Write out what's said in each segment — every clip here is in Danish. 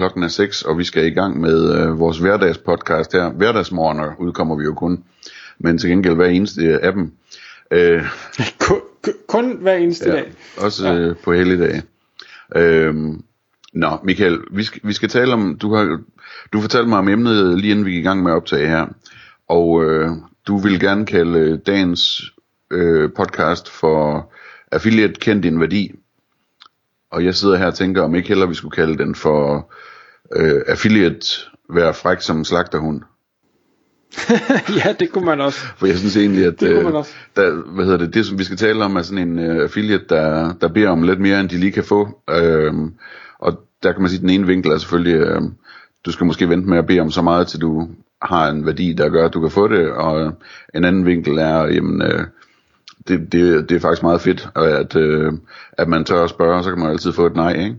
Klokken er 6, og vi skal i gang med øh, vores hverdagspodcast her. Hverdagsmorgener udkommer vi jo kun, men til gengæld hver eneste af dem. Øh, kun, kun hver eneste ja, dag. Også ja. øh, på helligdage. Øh, nå, Michael, vi skal, vi skal tale om, du har du fortalte mig om emnet lige inden vi gik i gang med at optage her, og øh, du vil gerne kalde dagens øh, podcast for Affiliate Kend Din Værdi. Og jeg sidder her og tænker, om ikke heller vi skulle kalde den for øh, Affiliate Vær fræk som en slagterhund. ja, det kunne man også. For jeg synes egentlig, at det, øh, der, hvad hedder det, det som vi skal tale om er sådan en uh, affiliate, der, der beder om lidt mere, end de lige kan få. Uh, og der kan man sige, at den ene vinkel er selvfølgelig, uh, du skal måske vente med at bede om så meget, til du har en værdi, der gør, at du kan få det. Og en anden vinkel er, jamen, uh, det, det, det er faktisk meget fedt, at, uh, at man tør at spørge, så kan man altid få et nej, ikke?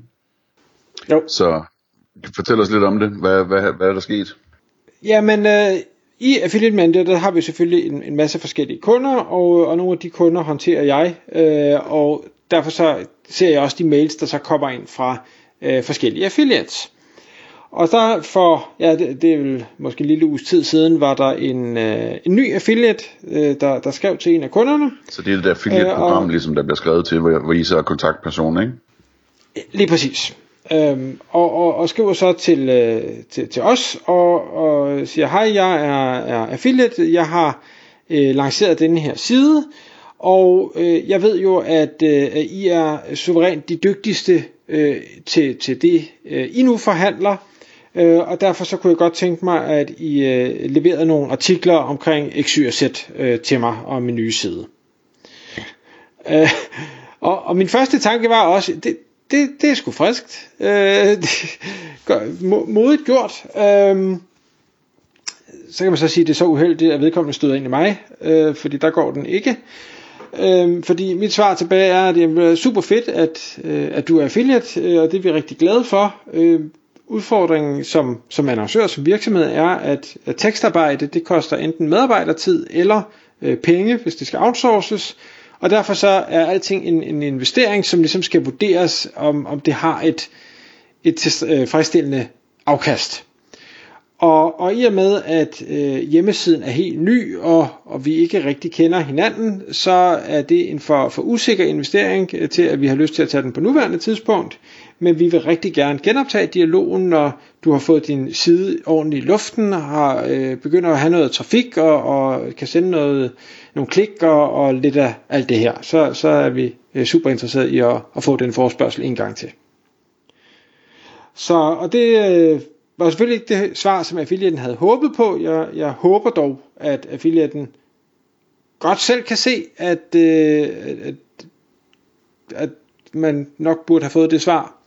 Jo. Så fortæl os lidt om det. Hvad, hvad, hvad er der sket? Jamen, øh, i Affiliate Manager, der har vi selvfølgelig en, en masse forskellige kunder, og, og nogle af de kunder håndterer jeg, øh, og derfor så ser jeg også de mails, der så kommer ind fra øh, forskellige affiliates. Og der for, ja, det, det er vel måske en lille uges tid siden, var der en, øh, en ny affiliate, øh, der, der skrev til en af kunderne. Så det er det der affiliate-program, øh, og, ligesom der bliver skrevet til, hvor, hvor I så er kontaktperson, ikke? Lige præcis. Øhm, og, og, og skriver så til, øh, til, til os og, og siger, hej, jeg er, er affiliate, jeg har øh, lanceret denne her side, og øh, jeg ved jo, at, øh, at I er suverænt de dygtigste øh, til, til det, øh, I nu forhandler, øh, og derfor så kunne jeg godt tænke mig, at I øh, leverede nogle artikler omkring XYZ øh, til mig og min nye side. Øh, og, og min første tanke var også, det, det, det er sgu friskt. Øh, det, modigt gjort. Øh, så kan man så sige, at det er så uheldigt, at vedkommende støder ind i mig, øh, fordi der går den ikke. Øh, fordi mit svar tilbage er, at det er super fedt, at, øh, at du er affiliate, øh, og det er vi rigtig glade for. Øh, udfordringen som, som annoncør, som virksomhed, er, at, at tekstarbejde, det koster enten medarbejdertid eller øh, penge, hvis det skal outsources. Og derfor så er alting en, en investering, som ligesom skal vurderes, om, om det har et, et øh, fristillende afkast. Og, og i og med, at øh, hjemmesiden er helt ny, og, og vi ikke rigtig kender hinanden, så er det en for, for usikker investering øh, til, at vi har lyst til at tage den på nuværende tidspunkt. Men vi vil rigtig gerne genoptage dialogen, når du har fået din side ordentligt i luften, har øh, begynder at have noget trafik, og, og kan sende noget, nogle klik og, og lidt af alt det her. Så, så er vi øh, super interesseret i at, at få den forespørgsel en gang til. Så, og det øh, var selvfølgelig ikke det svar, som affiliaten havde håbet på. Jeg, jeg håber dog, at affiliaten godt selv kan se, at, øh, at, at man nok burde have fået det svar.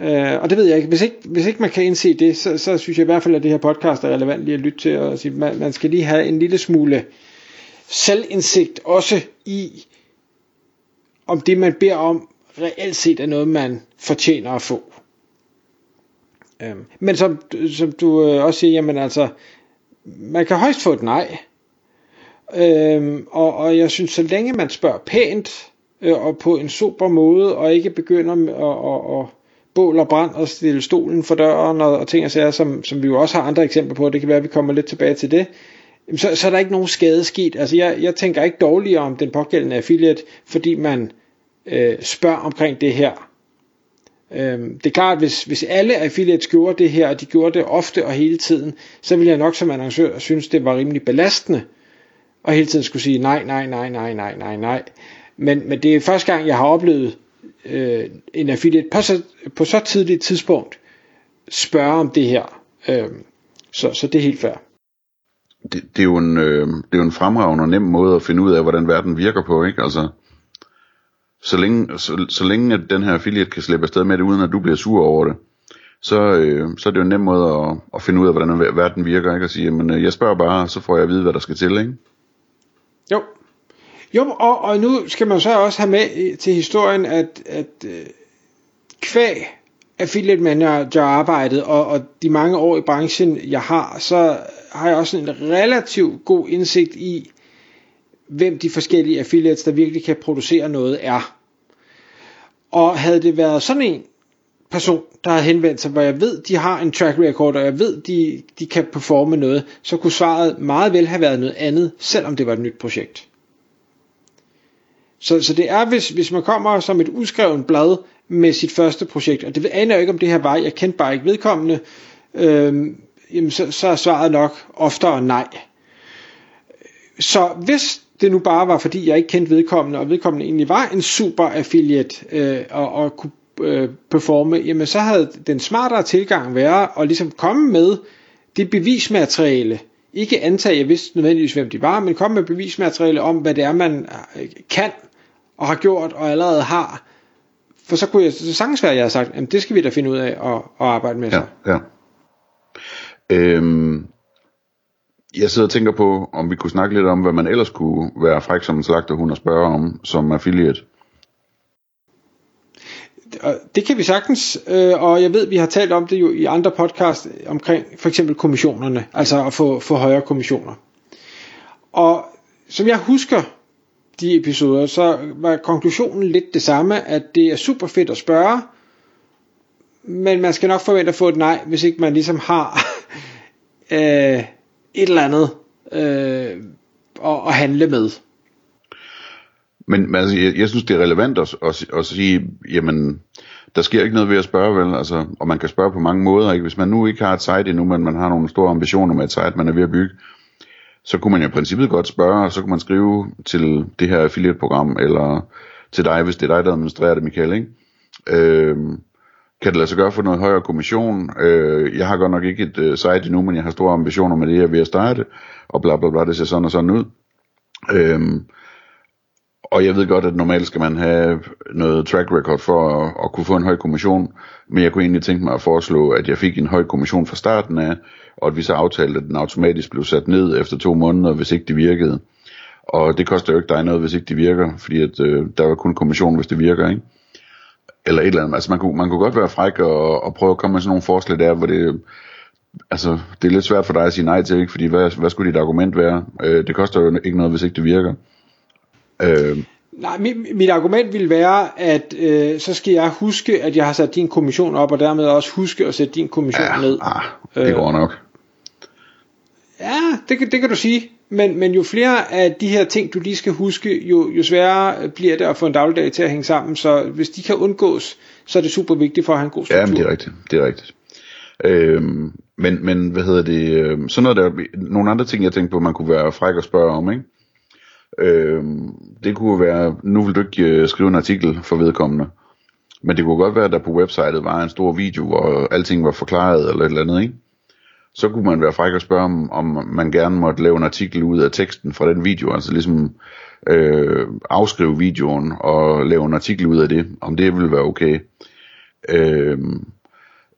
Øh, og det ved jeg ikke. Hvis ikke, hvis ikke man kan indse det, så, så synes jeg i hvert fald, at det her podcast er relevant lige at lytte til. Og sige, man, man skal lige have en lille smule selvindsigt også i, om det man beder om reelt set er noget, man fortjener at få. Øh, men som, som du øh, også siger, jamen altså, man kan højst få et nej. Øhm, og, og jeg synes, så længe man spørger pænt, øh, og på en super måde, og ikke begynder at, at, at bål og brand og stille stolen for døren og, og ting og sager, som, som vi jo også har andre eksempler på, det kan være, at vi kommer lidt tilbage til det, så, så er der ikke nogen skade sket. Altså jeg, jeg tænker ikke dårligere om den pågældende affiliate, fordi man øh, spørger omkring det her. Øhm, det er klart, at hvis, hvis alle affiliates gjorde det her, og de gjorde det ofte og hele tiden, så ville jeg nok som annoncør synes, det var rimelig belastende, og hele tiden skulle sige nej, nej, nej, nej, nej, nej, nej. Men, men det er første gang, jeg har oplevet øh, en affiliate på så, på så tidligt tidspunkt spørge om det her. Øh, så, så det er helt fair. Det, det, er jo en, øh, det er jo en fremragende og nem måde at finde ud af, hvordan verden virker på, ikke? Altså, så længe, så, så længe at den her affiliate kan slippe afsted med det, uden at du bliver sur over det, så, øh, så er det jo en nem måde at, at finde ud af, hvordan verden virker, ikke? At sige, men øh, jeg spørger bare, så får jeg at vide, hvad der skal til, ikke? Jo. Jo, og, og nu skal man så også have med til historien, at, at øh, kvæg affiliate manager arbejdet, og, og de mange år i branchen, jeg har, så har jeg også en relativt god indsigt i, hvem de forskellige affiliates, der virkelig kan producere noget, er. Og havde det været sådan en person, der havde henvendt sig, hvor jeg ved, de har en track record, og jeg ved, de, de kan performe noget, så kunne svaret meget vel have været noget andet, selvom det var et nyt projekt. Så, så det er, hvis, hvis man kommer som et uskrevet blad med sit første projekt, og det aner jeg ikke, om det her var, jeg kendte bare ikke vedkommende, øh, jamen så, så er svaret nok oftere nej. Så hvis det nu bare var, fordi jeg ikke kendte vedkommende, og vedkommende egentlig var en super affiliate, øh, og, og kunne øh, performe, jamen så havde den smartere tilgang været at ligesom komme med det bevismateriale, ikke antage, jeg vidste nødvendigvis, hvem de var, men komme med bevismateriale om, hvad det er, man øh, kan, og har gjort, og allerede har. For så kunne jeg så sagtens være, at jeg havde sagt, jamen det skal vi da finde ud af og, og arbejde med. Ja, ja. Øhm, jeg sidder og tænker på, om vi kunne snakke lidt om, hvad man ellers kunne være fræk som en slagterhund og spørge om som affiliate. Det kan vi sagtens, øh, og jeg ved, vi har talt om det jo i andre podcast omkring for eksempel kommissionerne, altså at få, få højere kommissioner. Og som jeg husker de episoder, så var konklusionen lidt det samme, at det er super fedt at spørge, men man skal nok forvente at få et nej, hvis ikke man ligesom har øh, et eller andet øh, at, at handle med. Men, men altså, jeg, jeg synes, det er relevant at, at, at sige, jamen, der sker ikke noget ved at spørge, vel? Altså, og man kan spørge på mange måder, ikke? Hvis man nu ikke har et site endnu, men man har nogle store ambitioner med et site, man er ved at bygge, så kunne man jo i princippet godt spørge, og så kunne man skrive til det her affiliate-program, eller til dig, hvis det er dig, der administrerer det, Michael, ikke? Øh, kan det lade sig gøre for noget højere kommission? Øh, jeg har godt nok ikke et øh, site endnu, men jeg har store ambitioner med det, jeg er ved at starte, og bla bla bla, det ser sådan og sådan ud. Øhm, og jeg ved godt, at normalt skal man have noget track record for at, at kunne få en høj kommission, men jeg kunne egentlig tænke mig at foreslå, at jeg fik en høj kommission fra starten af, og at vi så aftalte, at den automatisk blev sat ned efter to måneder, hvis ikke det virkede. Og det koster jo ikke dig noget, hvis ikke det virker, fordi at, øh, der er kun kommission, hvis det virker, ikke? Eller et eller andet. Altså man kunne, man kunne godt være fræk og, og prøve at komme med sådan nogle forslag der, hvor det, altså, det er lidt svært for dig at sige nej til, ikke? fordi hvad, hvad skulle dit argument være? Øh, det koster jo ikke noget, hvis ikke det virker. Øh, Nej, mit, mit argument vil være, at øh, så skal jeg huske, at jeg har sat din kommission op, og dermed også huske at sætte din kommission ja, ned. Ah, det går nok. Ja, det, det kan du sige. Men, men jo flere af de her ting, du lige skal huske, jo, jo sværere bliver det at få en dagligdag til at hænge sammen. Så hvis de kan undgås, så er det super vigtigt for at have en god struktur. Ja, men det er rigtigt. Det er rigtigt. Øhm, men, men hvad hedder det? Øh, sådan noget der, nogle andre ting, jeg tænkte på, man kunne være fræk og spørge om, ikke? Øh, det kunne være, nu vil du ikke øh, skrive en artikel for vedkommende, men det kunne godt være, at der på websitet var en stor video, hvor alting var forklaret eller et eller andet, ikke? Så kunne man være fræk og spørge, om, om man gerne måtte lave en artikel ud af teksten fra den video, altså ligesom øh, afskrive videoen og lave en artikel ud af det, om det ville være okay. Øh,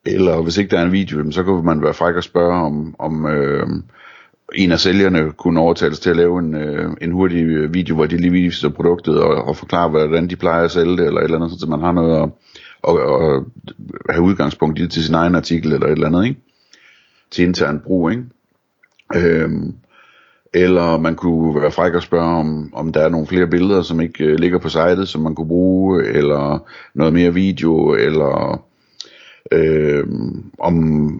eller hvis ikke der er en video, så kunne man være fræk og spørge, om, om øh, en af sælgerne kunne overtales til at lave en, øh, en hurtig øh, video, hvor de lige viser produktet og, og forklarer, hvordan de plejer at sælge det, eller et eller andet, så man har noget at, at, at have udgangspunkt i til sin egen artikel, eller et eller andet, ikke? Til intern brug, ikke? Øhm, eller man kunne være fræk og spørge, om, om der er nogle flere billeder, som ikke øh, ligger på sitet, som man kunne bruge, eller noget mere video, eller øh, om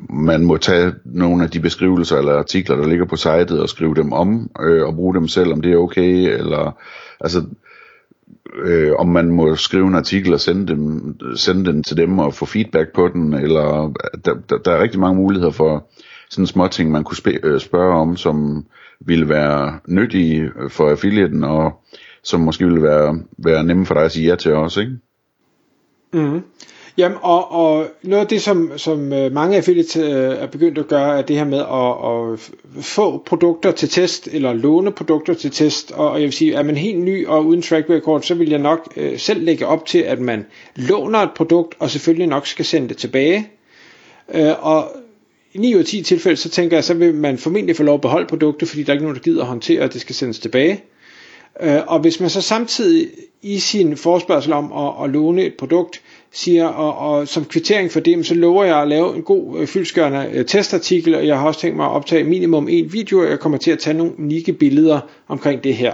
man må tage nogle af de beskrivelser eller artikler, der ligger på sitet, og skrive dem om, øh, og bruge dem selv, om det er okay, eller altså, øh, om man må skrive en artikel og sende, dem, sende den til dem og få feedback på den, eller der, der, der er rigtig mange muligheder for sådan små ting, man kunne sp- øh, spørge om, som ville være nyttige øh, for affiliaten, og som måske ville være, være nemme for dig at sige ja til også, ikke? Mm. Jamen, og, og noget af det, som, som øh, mange affiliates øh, er begyndt at gøre, er det her med at, at få produkter til test, eller låne produkter til test, og, og jeg vil sige, er man helt ny og uden track record, så vil jeg nok øh, selv lægge op til, at man låner et produkt, og selvfølgelig nok skal sende det tilbage. Øh, og i 9 ud af 10 tilfælde, så tænker jeg, så vil man formentlig få lov at beholde produktet, fordi der er ikke nogen, der gider at håndtere, at det skal sendes tilbage. Øh, og hvis man så samtidig i sin forspørgsel om at, at låne et produkt, siger, og, og som kvittering for det, så lover jeg at lave en god øh, fyldskørende øh, testartikel, og jeg har også tænkt mig at optage minimum en video, og jeg kommer til at tage nogle unikke billeder omkring det her.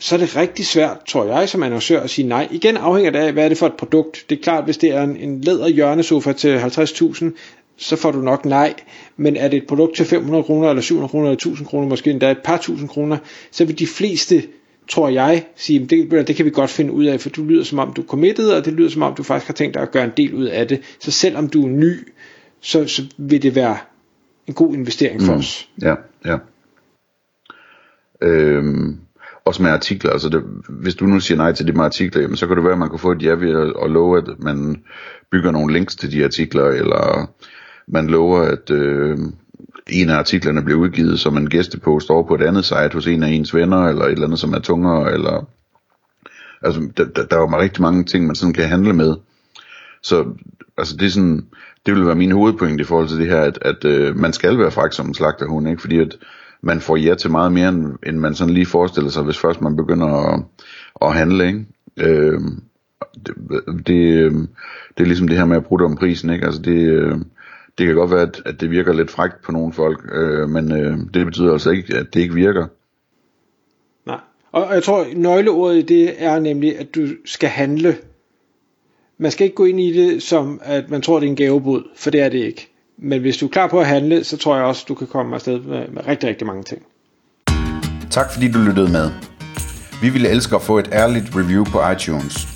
Så er det rigtig svært, tror jeg, som annoncør at sige nej. Igen afhænger det af, hvad er det for et produkt. Det er klart, hvis det er en, en læder hjørnesofa til 50.000, så får du nok nej. Men er det et produkt til 500 kroner, eller 700 kroner, eller 1000 kroner, måske endda et par tusind kroner, så vil de fleste tror jeg, sige, det, det kan vi godt finde ud af, for du lyder som om du er committed, og det lyder som om du faktisk har tænkt dig at gøre en del ud af det. Så selvom du er ny, så, så vil det være en god investering for mm. os. Ja, ja. Øhm, også med artikler, altså det, hvis du nu siger nej til de med artikler, jamen, så kan det være, at man kan få et ja ved at, at love, at man bygger nogle links til de artikler, eller man lover, at øh, en af artiklerne bliver udgivet som en gæstepost over på et andet site hos en af ens venner, eller et eller andet, som er tungere, eller... Altså, der, der, der er jo rigtig mange ting, man sådan kan handle med. Så, altså, det er sådan... Det vil være min hovedpoint i forhold til det her, at, at øh, man skal være fræk som en slagterhund, ikke? Fordi at man får ja til meget mere, end, end man sådan lige forestiller sig, hvis først man begynder at, at handle, ikke? Øh, det, det, øh, det er ligesom det her med at bruge om prisen, ikke? Altså det, øh, det kan godt være, at, at det virker lidt frækt på nogle folk, øh, men øh, det betyder altså ikke, at det ikke virker. Nej, og jeg tror, nøgleordet i det er nemlig, at du skal handle. Man skal ikke gå ind i det som, at man tror, det er en gavebud, for det er det ikke. Men hvis du er klar på at handle, så tror jeg også, du kan komme afsted med, med rigtig, rigtig mange ting. Tak fordi du lyttede med. Vi ville elske at få et ærligt review på iTunes.